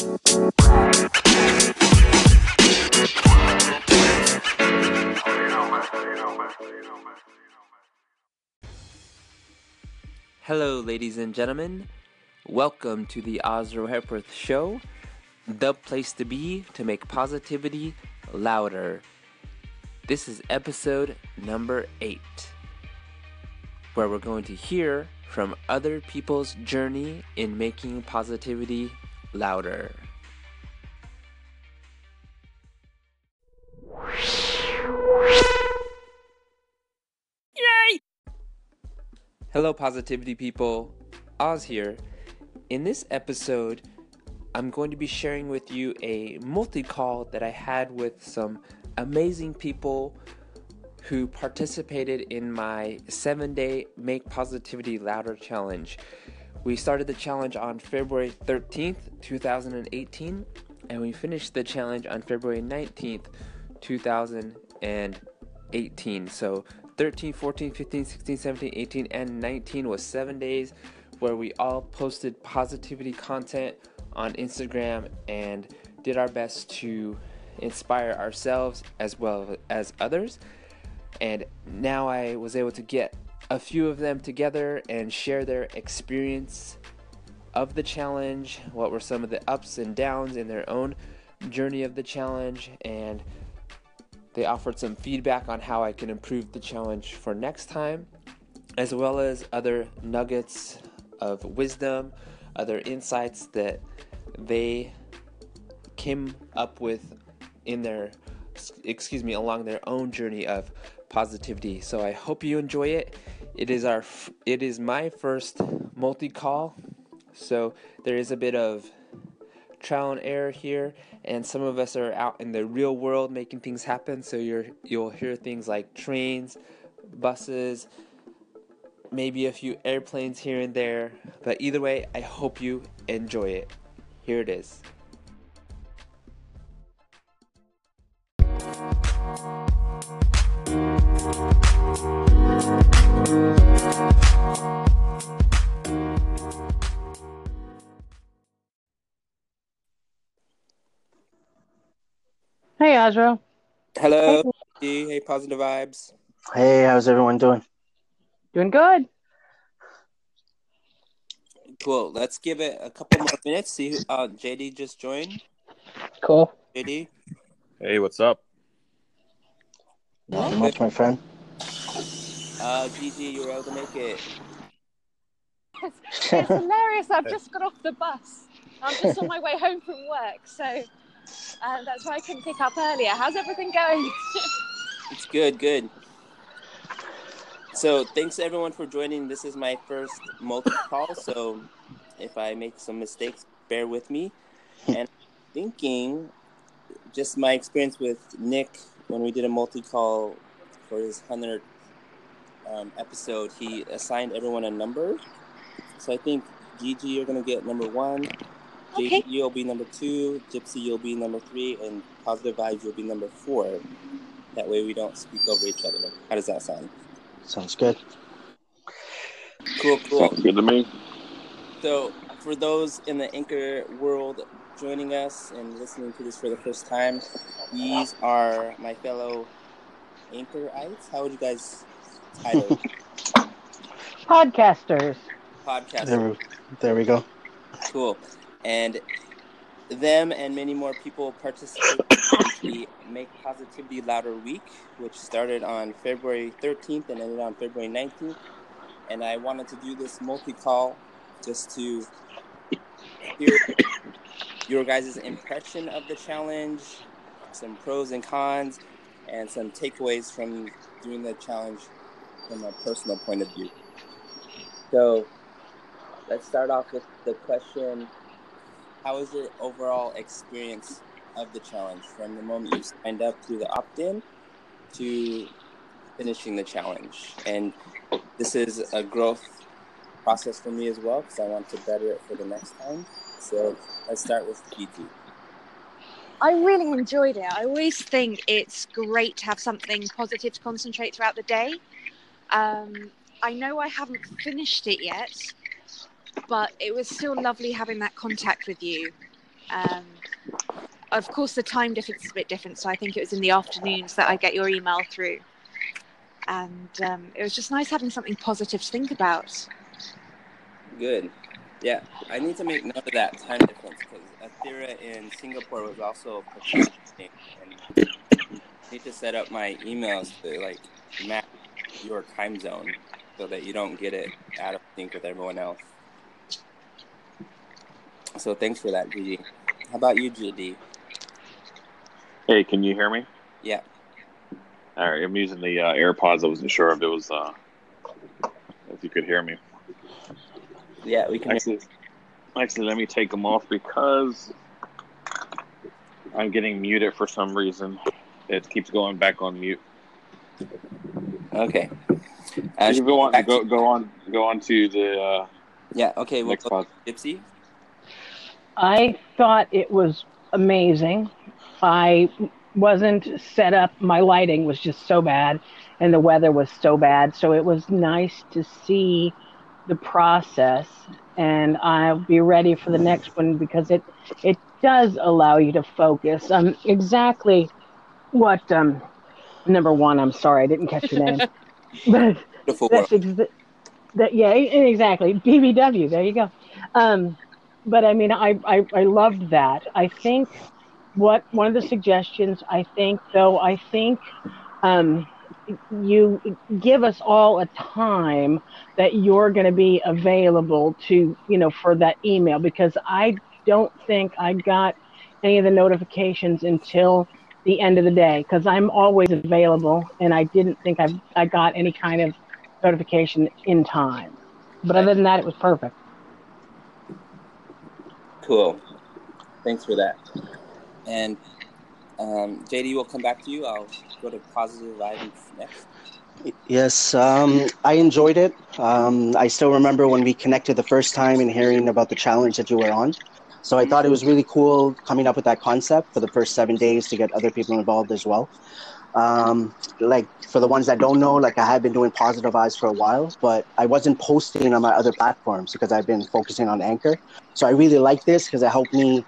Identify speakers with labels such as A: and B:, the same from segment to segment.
A: Hello, ladies and gentlemen. Welcome to the Ozro Hepworth Show, the place to be to make positivity louder. This is episode number eight, where we're going to hear from other people's journey in making positivity louder. Yay! Hello, positivity people. Oz here. In this episode, I'm going to be sharing with you a multi call that I had with some amazing people who participated in my seven day Make Positivity Louder challenge. We started the challenge on February 13th, 2018, and we finished the challenge on February 19th, 2018. So 13, 14, 15, 16, 17, 18, and 19 was seven days where we all posted positivity content on Instagram and did our best to inspire ourselves as well as others. And now I was able to get a few of them together and share their experience of the challenge, what were some of the ups and downs in their own journey of the challenge, and they offered some feedback on how I can improve the challenge for next time, as well as other nuggets of wisdom, other insights that they came up with in their excuse me along their own journey of positivity. So I hope you enjoy it. It is our it is my first multi-call. So there is a bit of trial and error here and some of us are out in the real world making things happen so you're you'll hear things like trains buses maybe a few airplanes here and there but either way i hope you enjoy it here it is
B: Hey, Ozro.
A: Hello. Hey. hey, positive vibes.
C: Hey, how's everyone doing?
B: Doing good.
A: Cool. Let's give it a couple more minutes. See, who, uh, JD just joined.
B: Cool.
A: JD.
D: Hey, what's up?
C: Not much, my friend.
A: Uh, Gigi, you were able to make it.
B: It's, it's hilarious. I've just got off the bus. I'm just on my way home from work, so uh, that's why I couldn't pick up earlier. How's everything going?
A: it's good, good. So thanks everyone for joining. This is my first multi call, so if I make some mistakes, bear with me. And thinking, just my experience with Nick when we did a multi call for his hundred um, episode, he assigned everyone a number. So I think Gigi, you're gonna get number one.
B: Okay.
A: JD, you'll be number two. Gypsy, you'll be number three, and Positive Vibes, you'll be number four. That way, we don't speak over each other. How does that sound?
C: Sounds good.
A: Cool, cool.
D: Sounds good to me.
A: So, for those in the anchor world joining us and listening to this for the first time, these are my fellow anchorites. How would you guys title
B: Podcasters.
A: Podcasters.
C: There, we- there we go.
A: Cool. And them and many more people participated in the Make Positivity Louder Week, which started on February 13th and ended on February 19th. And I wanted to do this multi call just to hear your guys' impression of the challenge, some pros and cons, and some takeaways from doing the challenge from a personal point of view. So let's start off with the question How was your overall experience of the challenge from the moment you signed up to the opt in to finishing the challenge? And this is a growth process for me as well because I want to better it for the next time. So let's start with GT.
E: I really enjoyed it. I always think it's great to have something positive to concentrate throughout the day. Um, I know I haven't finished it yet, but it was still lovely having that contact with you. Um, of course, the time difference is a bit different, so I think it was in the afternoons that I get your email through. And um, it was just nice having something positive to think about.
A: Good. Yeah, I need to make note of that time difference because Athira in Singapore was also participating, and I need to set up my emails to like map your time zone so that you don't get it out of sync with everyone else. So thanks for that, GD. How about you, GD?
D: Hey, can you hear me?
A: Yeah.
D: All right, I'm using the uh, AirPods. I wasn't sure if it was uh, if you could hear me.
A: Yeah, we can.
D: Actually, actually, let me take them off because I'm getting muted for some reason. It keeps going back on mute.
A: Okay.
D: Uh, you go on, go go on, go on to the. Uh,
A: yeah. Okay. Well,
D: next pod.
A: Gypsy.
B: I thought it was amazing. I wasn't set up. My lighting was just so bad, and the weather was so bad. So it was nice to see the process, and I'll be ready for the next one because it it does allow you to focus. Um, exactly what um, number one. I'm sorry, I didn't catch your name, but that's exa- that yeah, exactly. BBW. There you go. Um, but I mean, I, I I loved that. I think what one of the suggestions I think though I think um, you give us all a time that you're going to be available to you know for that email because I don't think I got any of the notifications until the end of the day because I'm always available and I didn't think I I got any kind of notification in time. But other than that, it was perfect.
A: Cool. Thanks for that. And um, JD will come back to you. I'll go to positive vibes next.
C: Yes, um, I enjoyed it. Um, I still remember when we connected the first time and hearing about the challenge that you were on. So I thought it was really cool coming up with that concept for the first seven days to get other people involved as well. Um, like for the ones that don't know, like I have been doing positive eyes for a while, but I wasn't posting on my other platforms because I've been focusing on Anchor. So I really like this because it helped me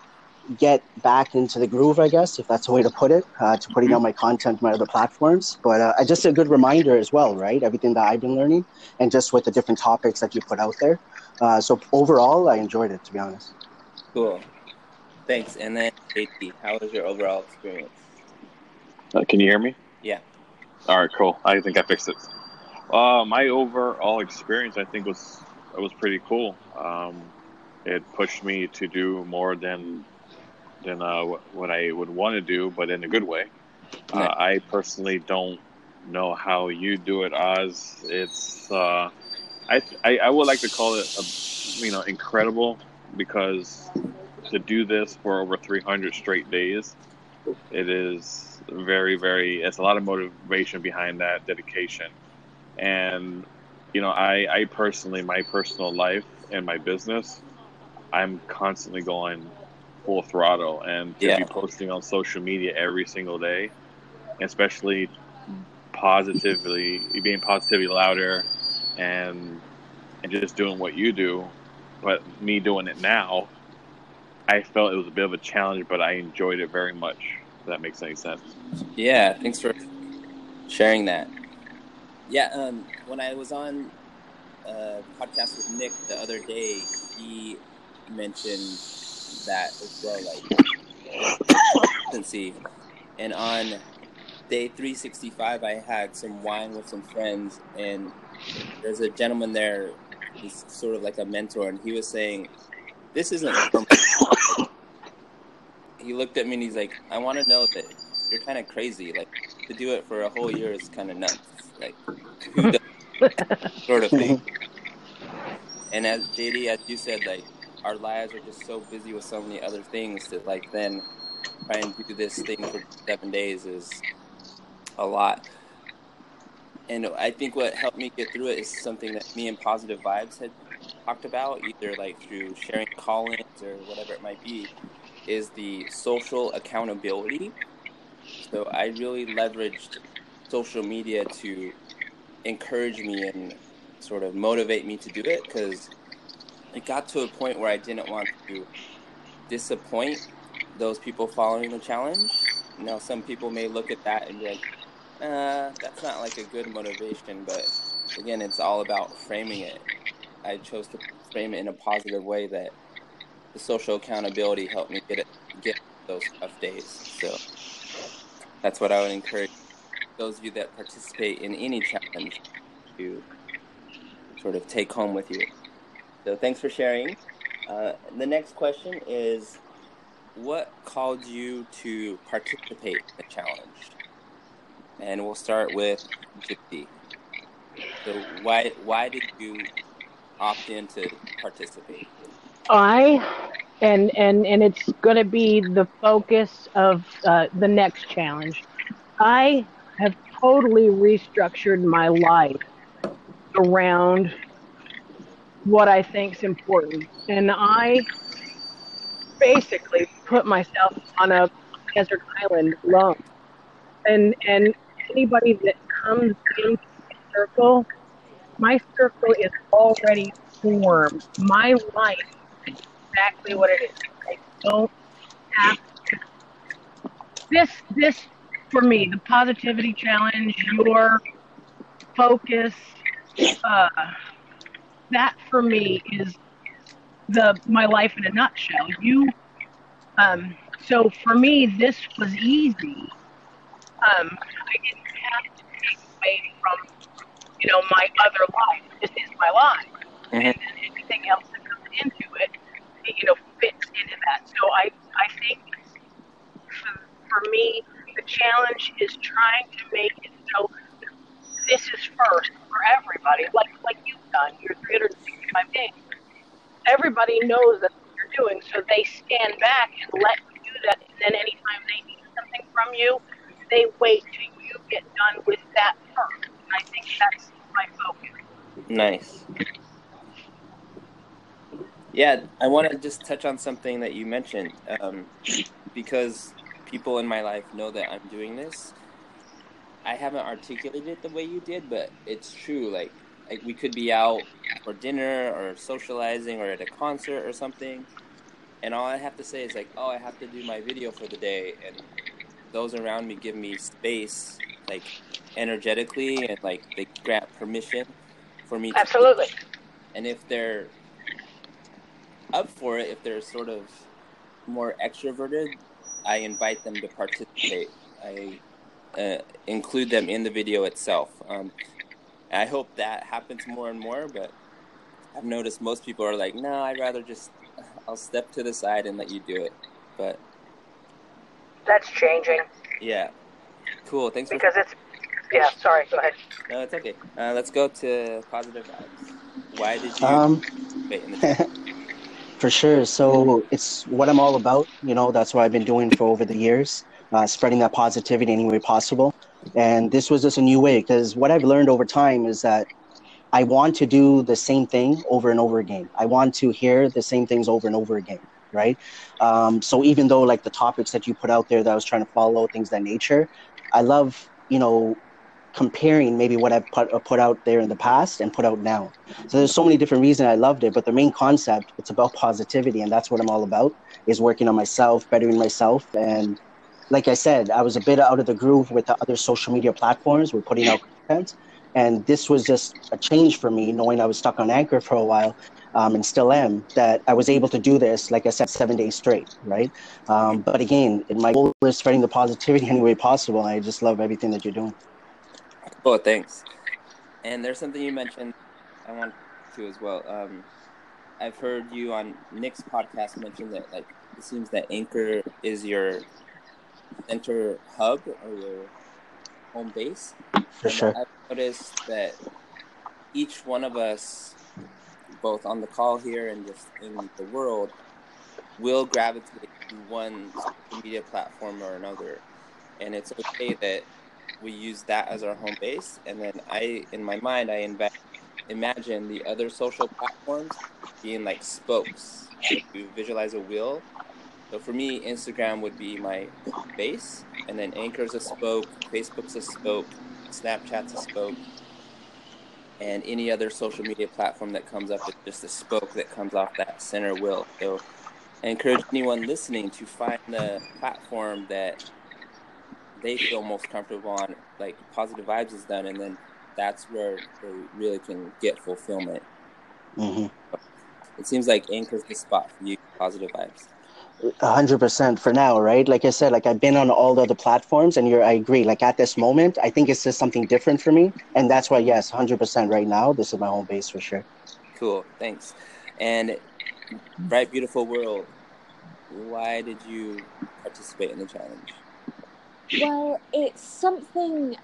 C: get back into the groove, I guess, if that's a way to put it, uh, to putting out my content on my other platforms. But uh, just a good reminder as well, right? Everything that I've been learning and just with the different topics that you put out there. Uh, so overall, I enjoyed it, to be honest.
A: Cool. Thanks. And then, JT, how was your overall experience?
D: Uh, can you hear me?
A: Yeah.
D: All right, cool. I think I fixed it. Uh, my overall experience, I think, was was pretty cool. Um, it pushed me to do more than than uh, what I would want to do, but in a good way. Uh, I personally don't know how you do it, Oz. It's uh, I, I I would like to call it a, you know incredible because to do this for over 300 straight days, it is very very. It's a lot of motivation behind that dedication, and you know I I personally my personal life and my business, I'm constantly going full throttle and to
A: Yeah.
D: be posting on social media every single day, especially positively, being positively louder and and just doing what you do, but me doing it now, I felt it was a bit of a challenge, but I enjoyed it very much. If that makes any sense.
A: Yeah, thanks for sharing that. Yeah, um, when I was on a podcast with Nick the other day, he mentioned that as well, like consistency. And on day 365, I had some wine with some friends, and there's a gentleman there. He's sort of like a mentor, and he was saying, "This isn't." he looked at me and he's like, "I want to know that you're kind of crazy. Like to do it for a whole year is kind of nuts. Like who does sort of thing." And as JD, as you said, like our lives are just so busy with so many other things that like then try and do this thing for seven days is a lot. And I think what helped me get through it is something that me and Positive Vibes had talked about, either like through sharing call-ins or whatever it might be, is the social accountability. So I really leveraged social media to encourage me and sort of motivate me to do it because it got to a point where I didn't want to disappoint those people following the challenge. Now, some people may look at that and be like, uh, that's not like a good motivation, but again, it's all about framing it. I chose to frame it in a positive way that the social accountability helped me get it, get those tough days. So that's what I would encourage those of you that participate in any challenge to sort of take home with you. So thanks for sharing. Uh, the next question is, what called you to participate in the challenge? And we'll start with Gypsy. So why why did you opt in to participate?
B: I and and and it's going to be the focus of uh, the next challenge. I have totally restructured my life around what I think is important, and I basically put myself on a desert island alone. And and anybody that comes into my circle, my circle is already formed. My life is exactly what it is. I don't have to. This this for me, the positivity challenge, your focus, uh, that for me is the my life in a nutshell. You, um, so for me, this was easy. Um, I didn't have to take away from, you know, my other life. This is my life, mm-hmm. and then anything else that comes into it, you know, fits into that. So I, I think for, for me, the challenge is trying to make it so this is first for everybody, like like you've done your 365 days everybody knows what you're doing, so they stand back and let you do that. And then anytime they need something from you, they wait till you get done with that first. And I think that's my focus.
A: Nice. Yeah, I want to just touch on something that you mentioned um, because people in my life know that I'm doing this. I haven't articulated it the way you did, but it's true. Like like we could be out for dinner or socializing or at a concert or something and all i have to say is like oh i have to do my video for the day and those around me give me space like energetically and like they grant permission for me
B: to absolutely
A: and if they're up for it if they're sort of more extroverted i invite them to participate i uh, include them in the video itself um, I hope that happens more and more, but I've noticed most people are like, no, I'd rather just, I'll step to the side and let you do it. But
B: that's changing.
A: Yeah. Cool. Thanks
B: because for... it's, yeah, sorry, go ahead.
A: No, it's okay. Uh, let's go to positive vibes. Why did you um, in the
C: For sure. So it's what I'm all about. You know, that's what I've been doing for over the years, uh, spreading that positivity any way possible. And this was just a new way because what I've learned over time is that I want to do the same thing over and over again. I want to hear the same things over and over again, right? Um, so even though like the topics that you put out there that I was trying to follow, things that nature, I love, you know, comparing maybe what I've put, uh, put out there in the past and put out now. So there's so many different reasons I loved it, but the main concept, it's about positivity and that's what I'm all about is working on myself, bettering myself and like I said, I was a bit out of the groove with the other social media platforms. We're putting out content, and this was just a change for me, knowing I was stuck on Anchor for a while, um, and still am. That I was able to do this, like I said, seven days straight, right? Um, but again, my goal is spreading the positivity any way possible. I just love everything that you're doing.
A: Oh, thanks. And there's something you mentioned I want to as well. Um, I've heard you on Nick's podcast mention that like it seems that Anchor is your center hub or your home base.
C: For and sure.
A: I've noticed that each one of us, both on the call here and just in the world, will gravitate to one social media platform or another. And it's okay that we use that as our home base. And then I, in my mind, I invest, imagine the other social platforms being like spokes. If you visualize a wheel, so for me, Instagram would be my base, and then Anchor's a spoke, Facebook's a spoke, Snapchat's a spoke, and any other social media platform that comes up is just a spoke that comes off that center wheel. So I encourage anyone listening to find the platform that they feel most comfortable on. Like Positive Vibes is done, and then that's where they really can get fulfillment.
C: hmm
A: It seems like Anchor's the spot for you, Positive Vibes.
C: A hundred percent for now, right? Like I said, like I've been on all the other platforms, and you're. I agree. Like at this moment, I think it's just something different for me, and that's why, yes, hundred percent. Right now, this is my home base for sure.
A: Cool, thanks. And Bright Beautiful World, why did you participate in the challenge?
F: Well, it's something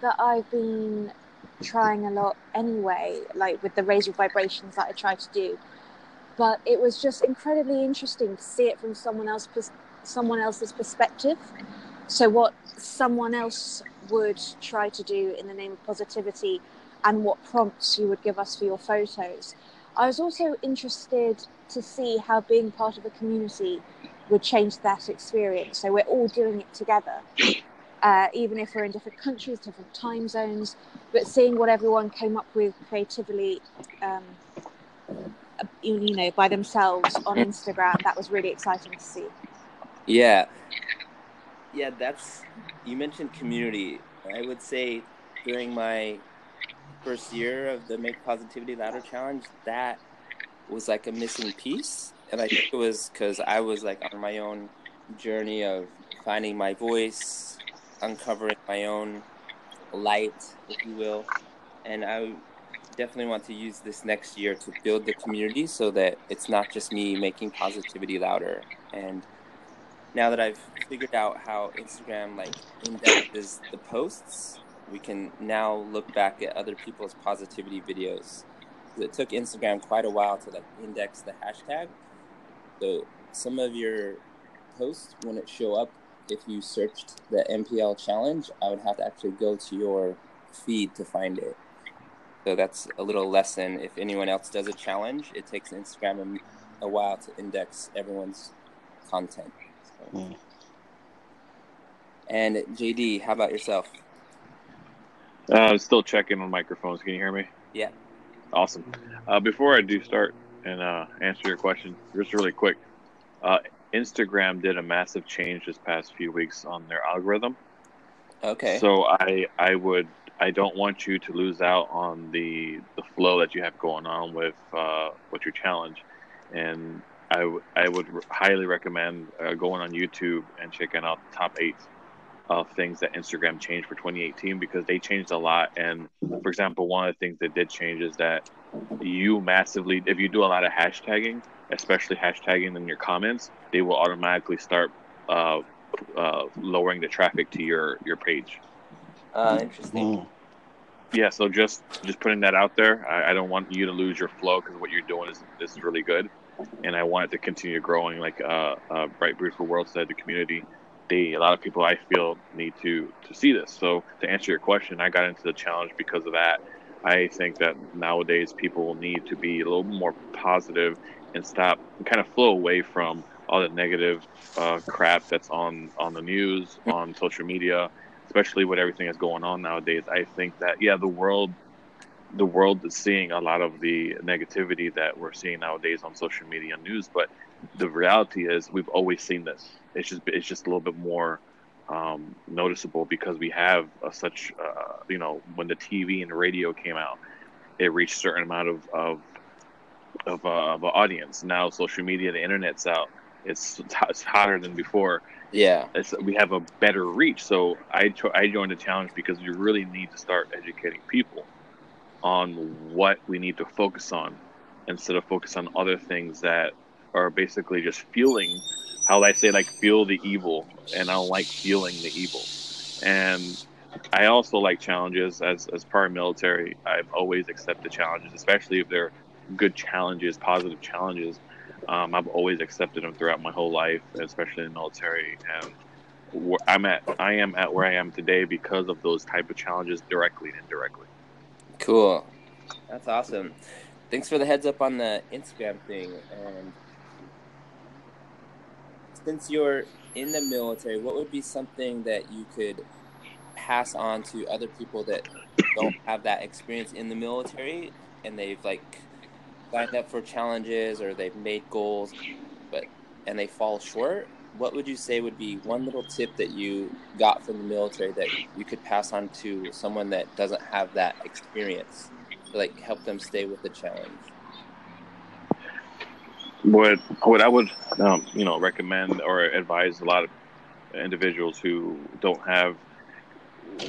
F: that I've been trying a lot anyway, like with the raise your vibrations that I try to do. But it was just incredibly interesting to see it from someone else, someone else's perspective. So what someone else would try to do in the name of positivity, and what prompts you would give us for your photos. I was also interested to see how being part of a community would change that experience. So we're all doing it together, uh, even if we're in different countries, different time zones. But seeing what everyone came up with creatively, um, you, know, by themselves on Instagram, that was really exciting to see.
A: Yeah. Yeah, that's you mentioned community. I would say during my first year of the Make Positivity Louder Challenge, that was like a missing piece. And I think it was because I was like on my own journey of finding my voice, uncovering my own light, if you will. And I definitely want to use this next year to build the community so that it's not just me making positivity louder. And now that I've figured out how Instagram like indexes the posts, we can now look back at other people's positivity videos. It took Instagram quite a while to like index the hashtag. So some of your posts wouldn't show up if you searched the MPL challenge. I would have to actually go to your feed to find it. So that's a little lesson. If anyone else does a challenge, it takes Instagram a, a while to index everyone's content. So.
C: Mm.
A: And JD, how about yourself?
D: Uh, I'm still checking on microphones. Can you hear me?
A: Yeah.
D: Awesome. Uh, before I do start and uh, answer your question, just really quick, uh, Instagram did a massive change this past few weeks on their algorithm.
A: Okay.
D: So I I would I don't want you to lose out on the the flow that you have going on with uh, with your challenge, and I, w- I would highly recommend uh, going on YouTube and checking out the top eight of things that Instagram changed for 2018 because they changed a lot. And for example, one of the things that did change is that you massively, if you do a lot of hashtagging, especially hashtagging in your comments, they will automatically start uh, uh, lowering the traffic to your your page.
A: Uh, interesting.
C: Mm.
D: Yeah, so just just putting that out there. I, I don't want you to lose your flow because what you're doing is this is really good, and I want it to continue growing. Like uh, uh, Bright Beautiful World said, the community, they a lot of people I feel need to to see this. So to answer your question, I got into the challenge because of that. I think that nowadays people will need to be a little more positive and stop and kind of flow away from all the negative uh, crap that's on on the news, on social media, especially with everything that's going on nowadays. I think that yeah, the world the world is seeing a lot of the negativity that we're seeing nowadays on social media and news, but the reality is we've always seen this. It's just it's just a little bit more um, noticeable because we have a, such uh, you know when the TV and the radio came out, it reached a certain amount of of of, uh, of audience. Now social media, the internet's out. It's it's hotter than before.
A: Yeah.
D: It's, we have a better reach. So I cho- I joined the challenge because we really need to start educating people on what we need to focus on instead of focus on other things that are basically just fueling how I say like feel the evil and I don't like feeling the evil. And I also like challenges as as part of military. I've always accepted challenges, especially if they're good challenges, positive challenges. Um, I've always accepted them throughout my whole life, especially in the military. And I'm at I am at where I am today because of those type of challenges, directly and indirectly.
A: Cool. That's awesome. Thanks for the heads up on the Instagram thing. And since you're in the military, what would be something that you could pass on to other people that don't have that experience in the military and they've like signed up for challenges or they've made goals, but and they fall short, what would you say would be one little tip that you got from the military that you could pass on to someone that doesn't have that experience to like help them stay with the challenge?
D: What what I would um, you know recommend or advise a lot of individuals who don't have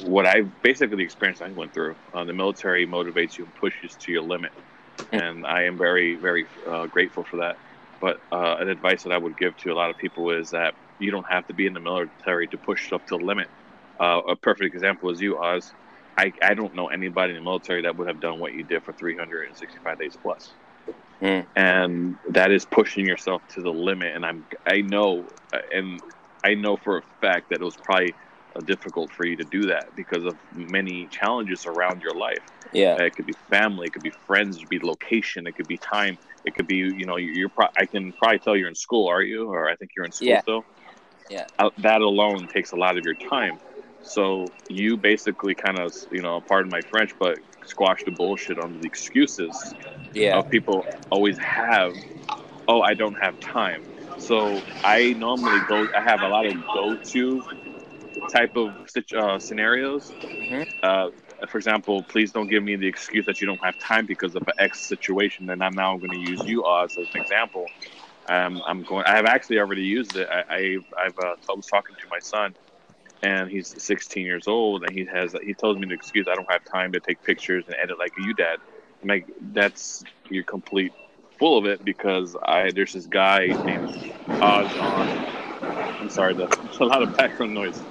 D: what I basically the experience I went through. Uh, the military motivates you and pushes to your limit, and I am very very uh, grateful for that. But uh, an advice that I would give to a lot of people is that you don't have to be in the military to push stuff to the limit. Uh, a perfect example is you, Oz. I, I don't know anybody in the military that would have done what you did for 365 days plus.
A: Mm.
D: And that is pushing yourself to the limit. And I'm I know and I know for a fact that it was probably difficult for you to do that because of many challenges around your life.
A: Yeah.
D: It could be family, it could be friends, it could be location, it could be time, it could be you know you're. Pro- I can probably tell you're in school, are you? Or I think you're in school
A: Yeah.
D: still.
A: Yeah.
D: Uh, that alone takes a lot of your time. So you basically kind of you know, pardon my French, but squash the bullshit on the excuses
A: Yeah.
D: of people always have. Oh, I don't have time. So I normally go. I have a lot of go-to type of uh, scenarios.
A: Mhm.
D: Uh, for example, please don't give me the excuse that you don't have time because of an X situation. And I'm now going to use you, Oz, as an example. Um, I'm going. I have actually already used it. I, I I've uh, I was talking to my son, and he's 16 years old, and he has he tells me the excuse I don't have time to take pictures and edit like you, Dad. I'm like, that's you're complete full of it because I there's this guy named Oz on. I'm sorry, the, there's a lot of background noise.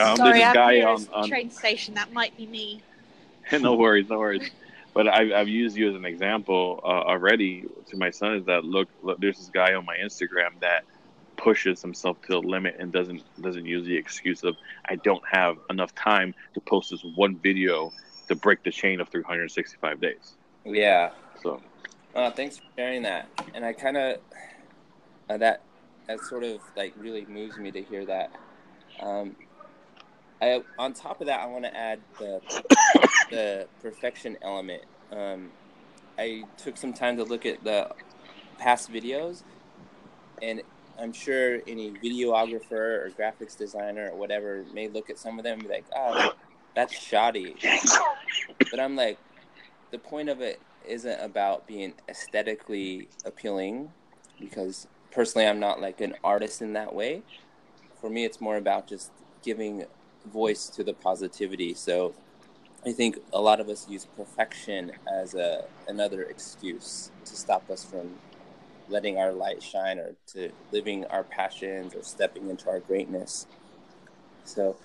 D: Um,
E: Sorry,
D: there's this
E: I'm
D: guy on,
E: at
D: on
E: train station. That might be me.
D: no worries, no worries. But I've, I've used you as an example uh, already to my son. Is that look, look? There's this guy on my Instagram that pushes himself to the limit and doesn't doesn't use the excuse of I don't have enough time to post this one video to break the chain of 365 days.
A: Yeah.
D: So
A: Uh, thanks for sharing that. And I kind of uh, that that sort of like really moves me to hear that. Um, I on top of that, I want to add the the perfection element. Um, I took some time to look at the past videos, and I'm sure any videographer or graphics designer or whatever may look at some of them and be like, "Oh, that's shoddy." But I'm like, the point of it isn't about being aesthetically appealing because personally I'm not like an artist in that way. For me it's more about just giving voice to the positivity. So I think a lot of us use perfection as a another excuse to stop us from letting our light shine or to living our passions or stepping into our greatness. So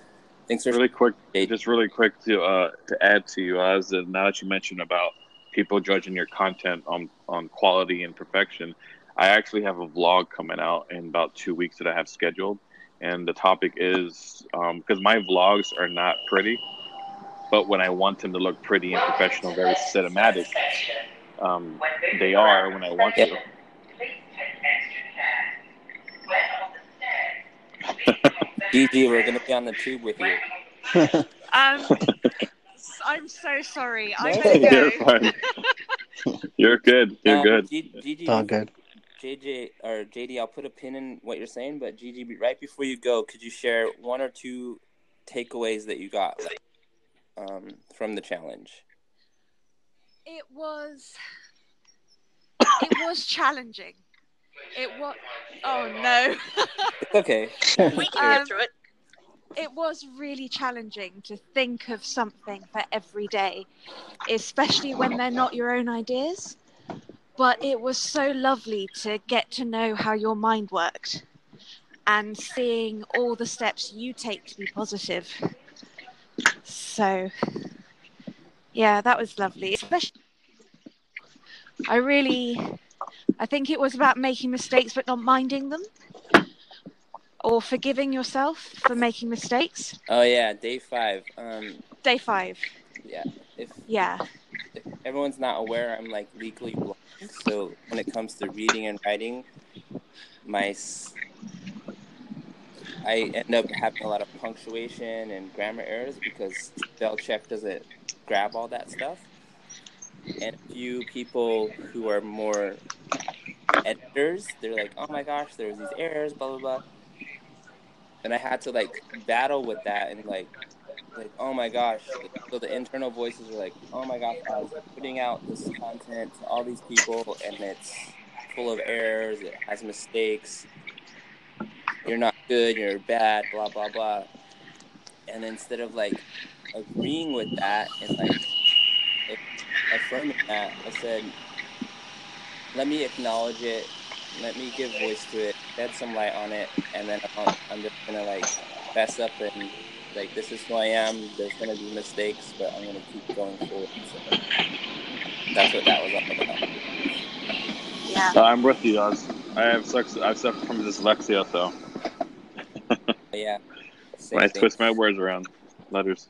A: thanks for
D: really quick, just really quick to uh, to add to you, Oz. uh, Now that you mentioned about people judging your content on on quality and perfection, I actually have a vlog coming out in about two weeks that I have scheduled, and the topic is because my vlogs are not pretty, but when I want them to look pretty and professional, very cinematic, um, they are when I want to.
A: Gigi, we're gonna be on the tube with you.
E: Um, I'm so sorry. I
A: No,
E: better
D: You're fine. You're good. You're
A: Um,
D: good.
A: G- Gigi,
C: It's all good.
A: JJ or JD, I'll put a pin in what you're saying, but GG, right before you go, could you share one or two takeaways that you got um, from the challenge?
E: It was. It was challenging. It was. Oh no.
A: It's okay.
E: we can get through it. It was really challenging to think of something for every day, especially when they're not your own ideas. But it was so lovely to get to know how your mind worked and seeing all the steps you take to be positive. So, yeah, that was lovely. Especially, I really, I think it was about making mistakes but not minding them or forgiving yourself for making mistakes.
A: Oh yeah, day five. Um,
E: Day five.
A: Yeah. If,
E: Yeah.
A: if everyone's not aware, I'm like legally blind, so when it comes to reading and writing, my I end up having a lot of punctuation and grammar errors because spell check doesn't grab all that stuff. And a few people who are more editors. They're like, "Oh my gosh, there was these errors, blah blah blah," and I had to like battle with that and like, like, oh my gosh. So the internal voices are like, "Oh my gosh, I was putting out this content to all these people, and it's full of errors. It has mistakes. You're not good. You're bad. Blah blah blah." And instead of like agreeing with that and like affirming that, I said, let me acknowledge it. Let me give voice to it, shed some light on it, and then I'm, I'm just gonna like fess up and like this is who I am. There's gonna be mistakes, but I'm gonna keep going forward. So that's what that was all about.
F: Yeah.
D: Uh, I'm with you. I, was, I have sex, I suffer from dyslexia, so
A: Yeah. Same
D: when I
A: thing.
D: twist my words around letters.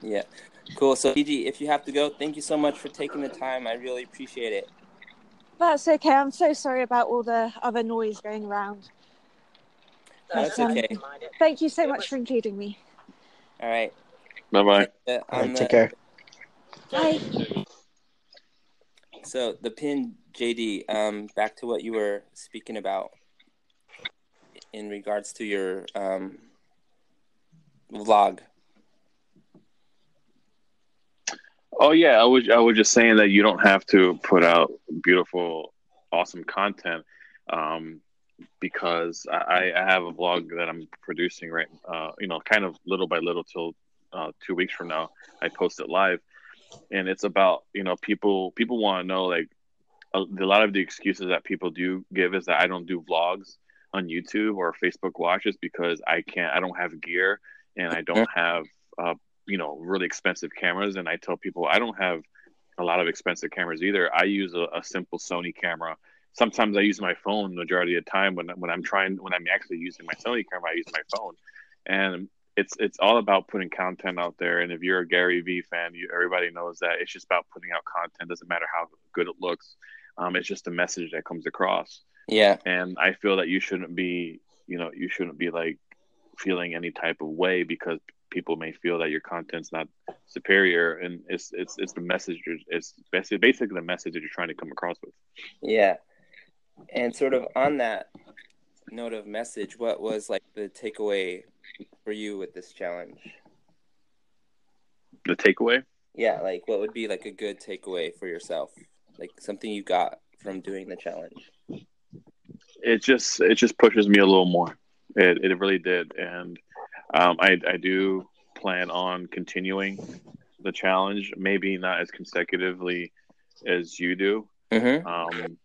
A: Yeah. Cool. So, PG, if you have to go, thank you so much for taking the time. I really appreciate it.
F: That's okay. I'm so sorry about all the other noise going around.
A: That's
F: Um,
A: okay.
F: Thank you so much for including me.
A: All right.
D: Bye bye.
A: Uh,
C: right, take care.
F: Bye.
A: So the pin JD, um, back to what you were speaking about in regards to your um, vlog.
D: Oh yeah, I was I was just saying that you don't have to put out beautiful, awesome content, um, because I, I have a vlog that I'm producing right, uh, you know, kind of little by little till uh, two weeks from now. I post it live, and it's about you know people people want to know like a, a lot of the excuses that people do give is that I don't do vlogs on YouTube or Facebook Watches because I can't I don't have gear and I don't have uh, you know really expensive cameras and i tell people i don't have a lot of expensive cameras either i use a, a simple sony camera sometimes i use my phone the majority of the time when, when i'm trying when i'm actually using my sony camera i use my phone and it's it's all about putting content out there and if you're a gary vee fan you, everybody knows that it's just about putting out content doesn't matter how good it looks um, it's just a message that comes across
A: Yeah.
D: and I feel that you shouldn't be, you know, you shouldn't be like feeling any type of way because people may feel that your content's not superior, and it's it's it's the message. It's basically basically the message that you're trying to come across with.
A: Yeah. And sort of on that note of message, what was like the takeaway for you with this challenge?
D: The takeaway.
A: Yeah, like what would be like a good takeaway for yourself? Like something you got from doing the challenge.
D: it just it just pushes me a little more. It it really did, and um, I I do plan on continuing the challenge. Maybe not as consecutively as you do.
A: Mm-hmm.
D: Um,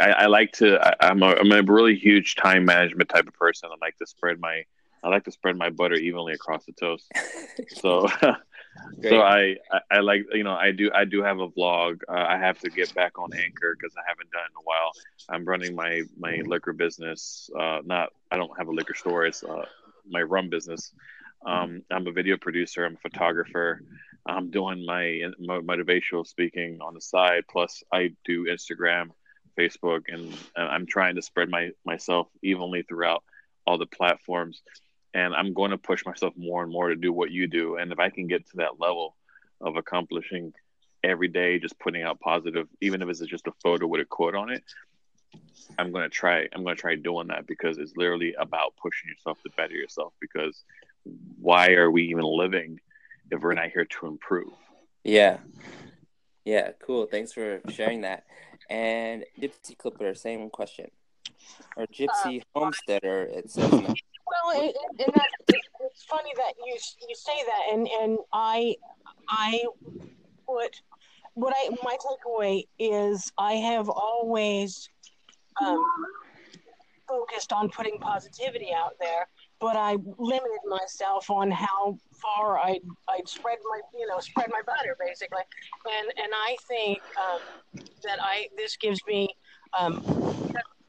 D: I, I like to. I, I'm a I'm a really huge time management type of person. I like to spread my I like to spread my butter evenly across the toast. So so I, I I like you know I do I do have a vlog. Uh, I have to get back on Anchor because I haven't done it in a while. I'm running my my liquor business. Uh, not I don't have a liquor store. It's uh, my rum business. Um, I'm a video producer. I'm a photographer. I'm doing my, my motivational speaking on the side. Plus, I do Instagram, Facebook, and, and I'm trying to spread my myself evenly throughout all the platforms. And I'm going to push myself more and more to do what you do. And if I can get to that level of accomplishing every day, just putting out positive, even if it's just a photo with a quote on it, I'm gonna try. I'm gonna try doing that because it's literally about pushing yourself to better yourself. Because why are we even living if we're not here to improve?
A: Yeah. Yeah, cool. Thanks for sharing that. And Gypsy Clipper, same question. Or Gypsy Homesteader, it says.
B: Well, it, it- and that, it, it's funny that you you say that, and and I I put what I my takeaway is I have always um, focused on putting positivity out there, but I limited myself on how far I I'd spread my you know spread my butter basically, and and I think um, that I this gives me. Um,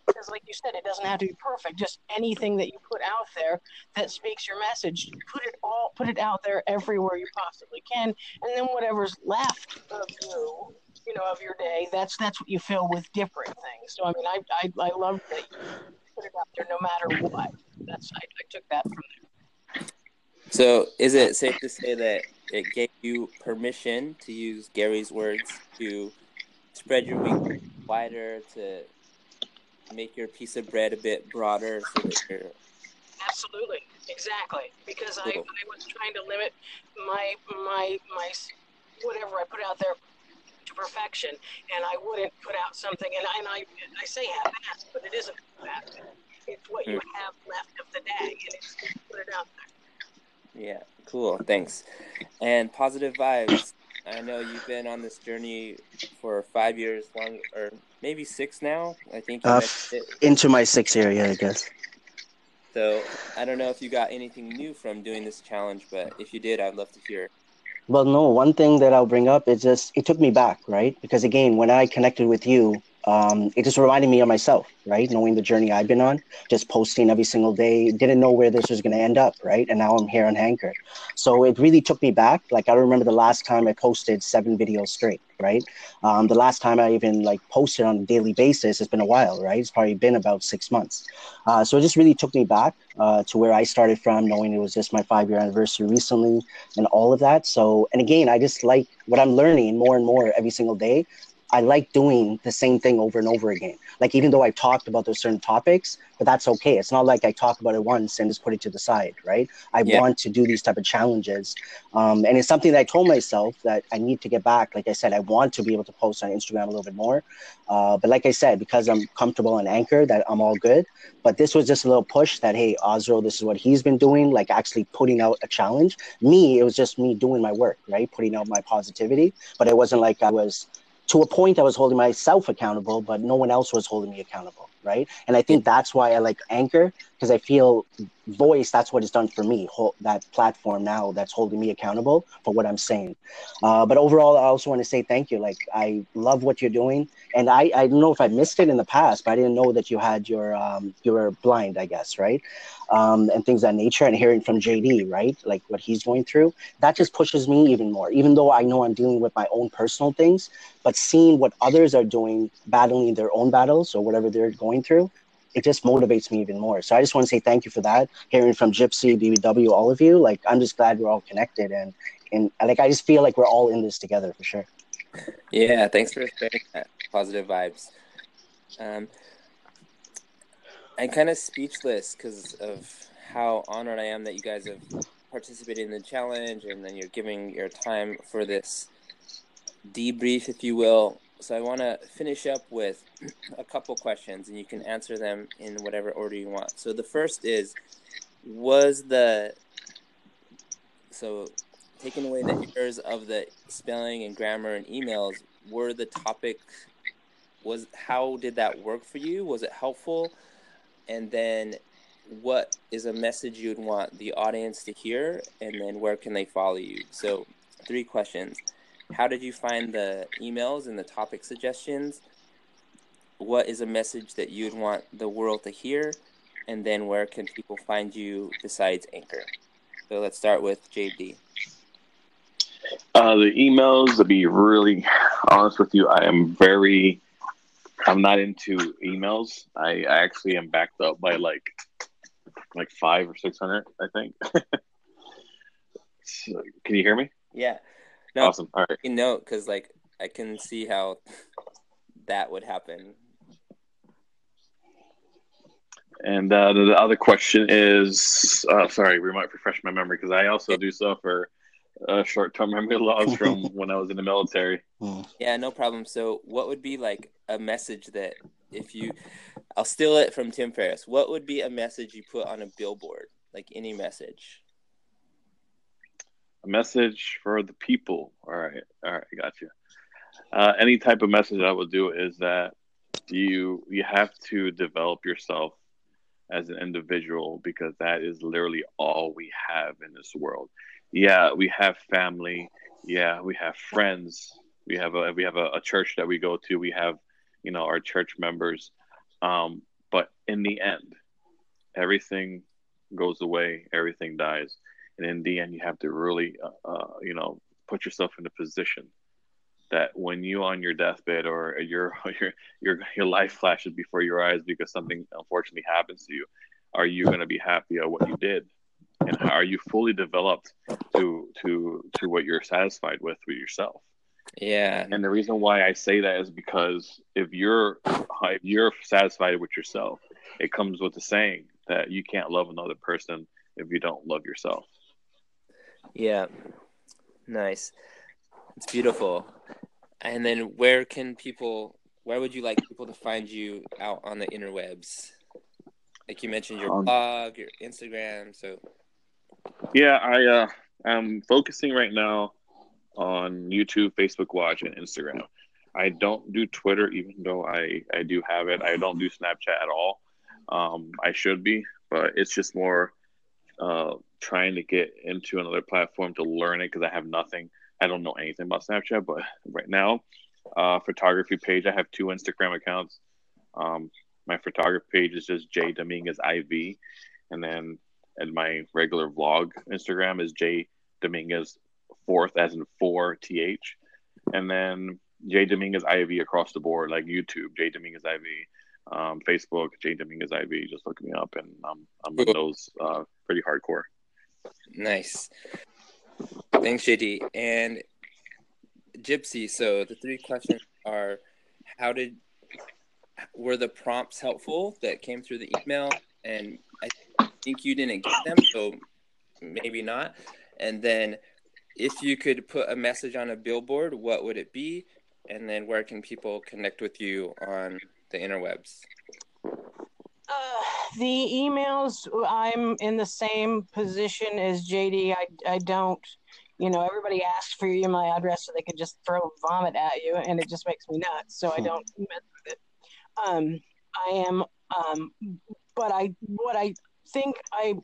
B: because like you said it doesn't have to be perfect just anything that you put out there that speaks your message put it all put it out there everywhere you possibly can. And then whatever's left of you you know of your day that's that's what you fill with different things. So i mean i i, I love that you put it out there no matter what. That's i, I took that from there
A: So, is it safe to say that it gave you permission to use Gary's words to spread your wings wider to make your piece of bread a bit broader so that you're
B: Absolutely, exactly. Because I,
A: Cool.
B: I was trying to limit my my my whatever I put out there to perfection, and I wouldn't put out something. And I and I, I say half-assed, but it isn't half-assed. It's what you hmm. have left of the day, and it's put it out there.
A: Yeah, cool. Thanks. And positive vibes. I know you've been on this journey for five years long, or maybe six now. I think
C: Uh. Into my sixth year, yeah, I guess.
A: So I don't know if you got anything new from doing this challenge, but if you did, I'd love to hear.
C: Well, no, one thing that I'll bring up is just it took me back, right? Because again, when I connected with you, um, it just reminded me of myself, right? Knowing the journey I've been on, just posting every single day, didn't know where this was going to end up, right? And now I'm here on Anchor. So it really took me back. Like I remember the last time I posted seven videos straight, right? Um, the last time I even like posted on a daily basis, it's been a while, right? It's probably been about six months. Uh, so it just really took me back uh, to where I started from, knowing it was just my five year anniversary recently and all of that. So, and again, I just like what I'm learning more and more every single day. I like doing the same thing over and over again. Like, even though I talked about those certain topics, but that's okay. It's not like I talk about it once and just put it to the side, right? I
A: Yeah.
C: want to do these type of challenges. Um, and it's something that I told myself that I need to get back. Like I said, I want to be able to post on Instagram a little bit more. Uh, but like I said, because I'm comfortable on Anchor, that I'm all good. But this was just a little push that, hey, Ozro, this is what he's been doing, like actually putting out a challenge. Me, it was just me doing my work, right? Putting out my positivity. But it wasn't like I was, to a point, I was holding myself accountable, but no one else was holding me accountable, right? And I think that's why I like Anchor, because I feel voice, that's what it's done for me, that platform now that's holding me accountable for what I'm saying. Uh, but overall, I also want to say thank you. Like, I love what you're doing. And I, I don't know if I missed it in the past, but I didn't know that you had your, um, you were blind, I guess, right? Um, and things that nature. And hearing from JD, right? Like what he's going through, that just pushes me even more, even though I know I'm dealing with my own personal things, but seeing what others are doing, battling their own battles or whatever they're going through, it just motivates me even more. So I just want to say thank you for that. Hearing from Gypsy, BBW, all of you, like I'm just glad we're all connected and and like I just feel like we're all in this together for sure.
A: Yeah, thanks for sharing that. Positive vibes. Um, I'm kind of speechless because of how honored I am that you guys have participated in the challenge and then you're giving your time for this debrief, if you will. So I want to finish up with a couple questions and you can answer them in whatever order you want. So the first is Was the so taking away the errors of the spelling and grammar and emails were the topic was how did that work for you? Was it helpful? And then what is a message you'd want the audience to hear? And then where can they follow you? So three questions how did you find the emails and the topic suggestions what is a message that you'd want the world to hear and then where can people find you besides anchor so let's start with jd
D: Uh, the emails, to be really honest with you, I am very, I'm not into emails. I, I actually am backed up by like, like five or 600, I think. So, can you hear me?
A: yeah no
D: Awesome. All right.
A: you note because like i can see how that would happen
D: And uh, the, the other question is, uh, sorry, we might refresh my memory because I also do suffer uh, short-term memory loss from when I was in the military.
A: Yeah, no problem. So, what would be like a message that if you, I'll steal it from Tim Ferriss. What would be a message you put on a billboard? Like any message.
D: A message for the people. All right, all right, I got you. Uh, any type of message I would do is that you you have to develop yourself as an individual because that is literally all we have in this world. Yeah, we have family. Yeah, we have friends. We have a we have a, a church that we go to. We have you know our church members. Um, but in the end, everything goes away. Everything dies, and in the end, you have to really uh, uh, you know put yourself in a position that when you on your deathbed or your your your your life flashes before your eyes because something unfortunately happens to you, are you going to be happy at what you did, and are you fully developed to to to what you're satisfied with with yourself?
A: Yeah.
D: And the reason why I say that is because if you're if you're satisfied with yourself, it comes with the saying that you can't love another person if you don't love yourself.
A: Yeah. Nice. It's beautiful. And then where can people where would you like people to find you out on the interwebs? Like you mentioned your
D: Um,
A: blog, your Instagram, so
D: Yeah, I uh, I'm focusing right now on YouTube, Facebook Watch, and Instagram. I don't do Twitter, even though I I do have it. I don't do Snapchat at all. Um, I should be, but it's just more uh, trying to get into another platform to learn it because I have nothing. I don't know anything about Snapchat, but right now, uh, photography page. I have two Instagram accounts. Um, my photography page is just J Dominguez IV, and then and my regular vlog Instagram is J Dominguez fourth as in four th, and then J Dominguez IV across the board like YouTube J Dominguez IV, um, Facebook J Dominguez IV. Just look me up, and um, I'm those uh, pretty hardcore.
A: nice. Thanks, JD. And Gypsy, so the three questions are how did were the prompts helpful that came through the email? And I think you didn't get them, so maybe not. And then if you could put a message on a billboard, what would it be? And then where can people connect with you on the interwebs?
B: Uh, the emails, I'm in the same position as JD. I, I don't, you know, everybody asks for your email address so they can just throw vomit at you, and it just makes me nuts. So I don't mess with it. Um, I am, um, but I, what I think I,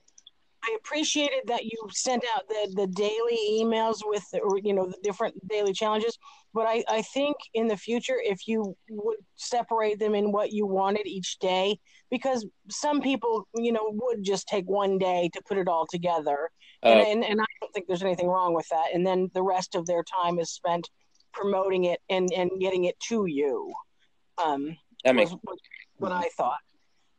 B: I appreciated that you sent out the the daily emails with, the, you know, the different daily challenges. But I, I think in the future, if you would separate them in what you wanted each day, because some people, you know, would just take one day to put it all together. And,
A: Uh,
B: and, and I don't think there's anything wrong with that. And then the rest of their time is spent promoting it and, and getting it to you. Um,
A: that makes
B: was what, what I thought.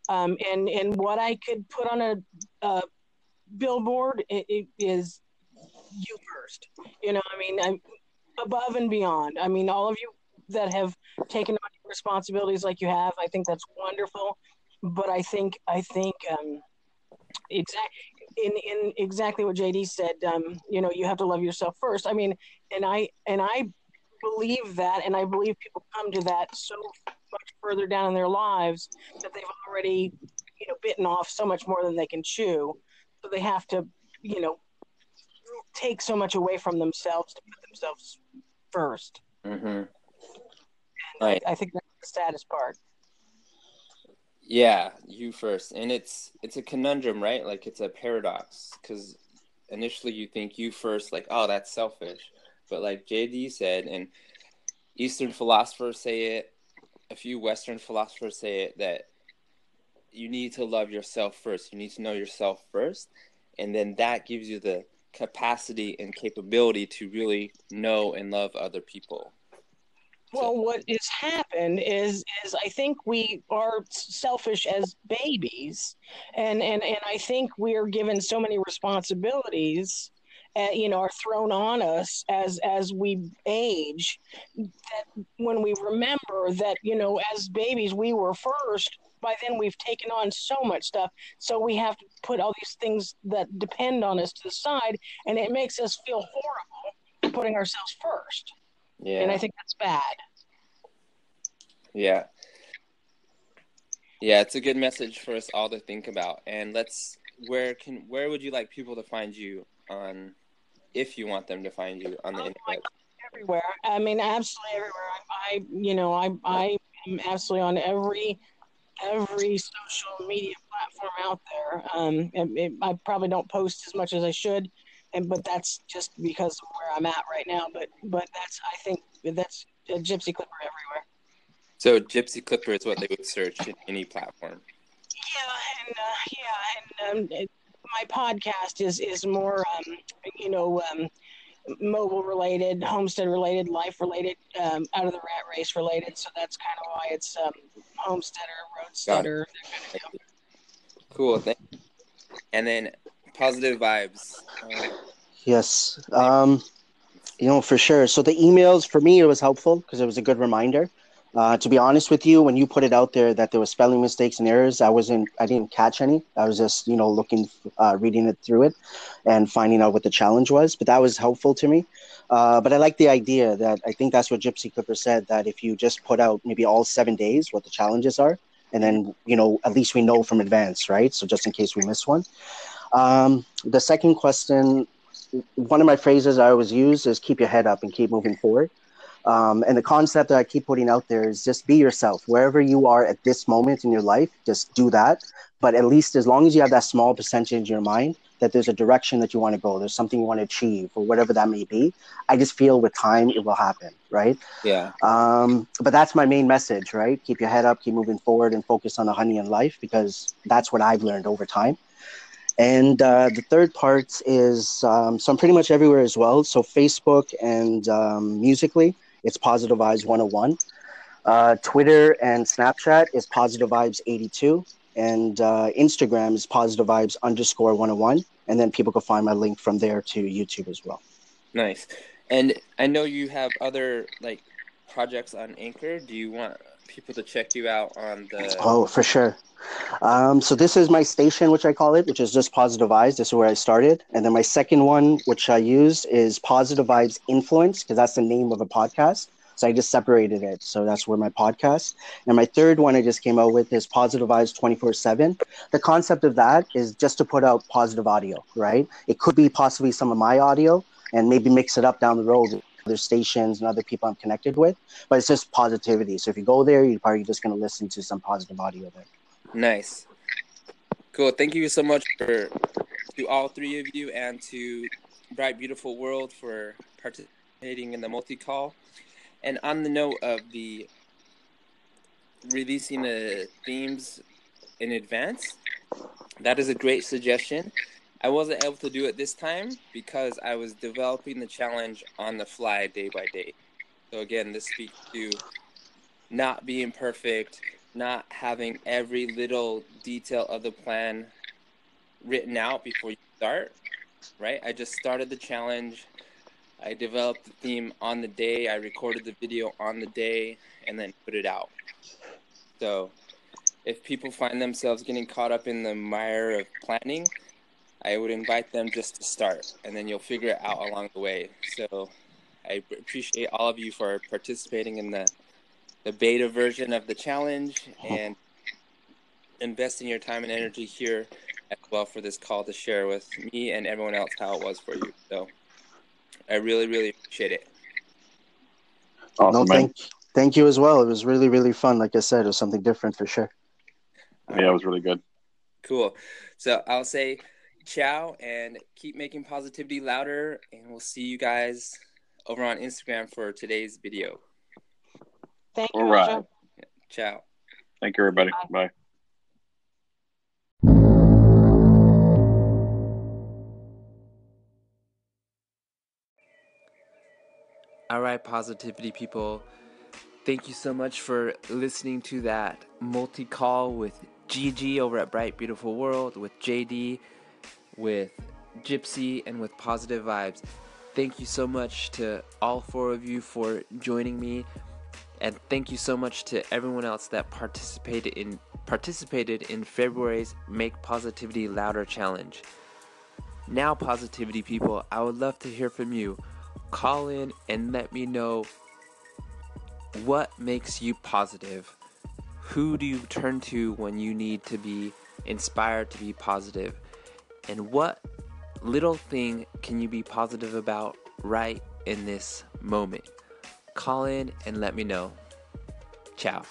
B: Um, and, and what I could put on a, a billboard it, it is you first. You know, I mean, I'm above and beyond. I mean, all of you that have taken on responsibilities like you have, I think that's wonderful. But I think, I think, um, exact in, in exactly what JD said, um, you know, you have to love yourself first. I mean, and I, and I believe that, and I believe people come to that so much further down in their lives that they've already, you know, bitten off so much more than they can chew. So they have to, you know, take so much away from themselves to put themselves first.
A: hmm
B: I,
A: Right.
B: I think that's the saddest part.
A: Yeah, you first, and it's it's a conundrum, right? Like it's a paradox because initially you think you first, like, oh, that's selfish, but like JD said, and Eastern philosophers say it, a few Western philosophers say it that you need to love yourself first. You need to know yourself first, and then that gives you the capacity and capability to really know and love other people.
B: Well, what has happened is is I think we are selfish as babies, and and and I think we are given so many responsibilities, uh, you know, are thrown on us as as we age. That when we remember that you know, as babies we were first. By then we've taken on so much stuff, so we have to put all these things that depend on us to the side, and it makes us feel horrible putting ourselves first.
A: Yeah,
B: And I think that's bad.
A: Yeah. Yeah, it's a good message for us all to think about. And let's where can where would you like people to find you on if you want them to find you on the
B: Oh,
A: internet?
B: everywhere. I mean, absolutely everywhere. I, I you know, I, I am absolutely on every every social media platform out there. Um, and it, I probably don't post as much as I should, and but that's just because of where I'm at right now. But but that's I think that's a Gypsy Clipper everywhere.
A: So Gypsy Clipper is what they would search in any platform.
B: Yeah, and uh, yeah, and um, it, my podcast is is more um, you know um, mobile related, homestead related, life related, um, out of the rat race related. So that's kind of why it's um, homesteader, roadsteader. that kind of deal.
A: Cool. Thank And then positive vibes. Uh,
C: Yes. Um, You know, for sure. So the emails for me, it was helpful because it was a good reminder. Uh, to be honest with you, when you put it out there that there was spelling mistakes and errors, I wasn't, I didn't catch any. I was just, you know, looking, uh, reading it through it, and finding out what the challenge was. But that was helpful to me. Uh, but I like the idea that I think that's what Gypsy Clipper said that if you just put out maybe all seven days what the challenges are, and then you know at least we know from advance, right? So just in case we miss one. Um, the second question, one of my phrases I always use is keep your head up and keep moving forward. Um, and the concept that I keep putting out there is just be yourself. Wherever you are at this moment in your life, just do that. But at least as long as you have that small percentage in your mind that there's a direction that you want to go, there's something you want to achieve, or whatever that may be, I just feel with time it will happen, right?
A: Yeah.
C: Um, but that's my main message, right? Keep your head up, keep moving forward, and focus on the honey in life because that's what I've learned over time. And uh, the third part is um, so I'm pretty much everywhere as well. So Facebook and um, Musical.ly, it's Positive Vibes 101. Uh, Twitter and Snapchat is Positive Vibes 82. And uh, Instagram is Positive Vibes underscore 101. And then people can find my link from there to YouTube as well.
A: Nice. And I know you have other like projects on Anchor. Do you want people to check you out on the?
C: Oh, for sure. Um, so this is my station, which I call it, which is just Positive Vibes. This is where I started, and then my second one, which I use, is Positive Vibes Influence, because that's the name of a podcast. So I just separated it. So that's where my podcast. And my third one I just came out with is Positive Vibes 24 7. The concept of that is just to put out positive audio, right? It could be possibly some of my audio and maybe mix it up down the road other stations and other people I'm connected with. But it's just positivity. So if you go there, you're probably just going to listen to some positive audio there.
A: Nice. Cool. Thank you so much for to all three of you and to Bright Beautiful World for participating in the multi call. And on the note of the releasing the themes in advance, that is a great suggestion. I wasn't able to do it this time because I was developing the challenge on the fly day by day. So again, this speaks to not being perfect, not having every little detail of the plan written out before you start, right? I just started the challenge. I developed the theme on the day. I recorded the video on the day and then put it out. So if people find themselves getting caught up in the mire of planning, I would invite them just to start and then you'll figure it out along the way. So I appreciate all of you for participating in the the beta version of the challenge and investing your time and energy here as well for this call to share with me and everyone else how it was for you. So I really, really appreciate it.
D: Awesome,
C: no, thank, thank you as well. It was really, really fun. Like I said, it was something different for sure.
D: Yeah, it was really good.
A: Cool. So I'll say ciao and keep making positivity louder. And we'll see you guys over on Instagram for today's video.
B: Thank you,
D: All right.
B: Roger.
A: Ciao.
D: Thank you, everybody. Bye.
G: All right, positivity people. Thank you so much for listening to that multi call with Gigi over at Bright Beautiful World, with JD, with Gypsy, and with Positive Vibes. Thank you so much to all four of you for joining me, and thank you so much to everyone else that participated in participated in February's Make Positivity Louder challenge. Now, positivity people, I would love to hear from you. Call in and let me know what makes you positive. Who do you turn to when you need to be inspired to be positive? And what little thing can you be positive about right in this moment? Call in and let me know. Ciao.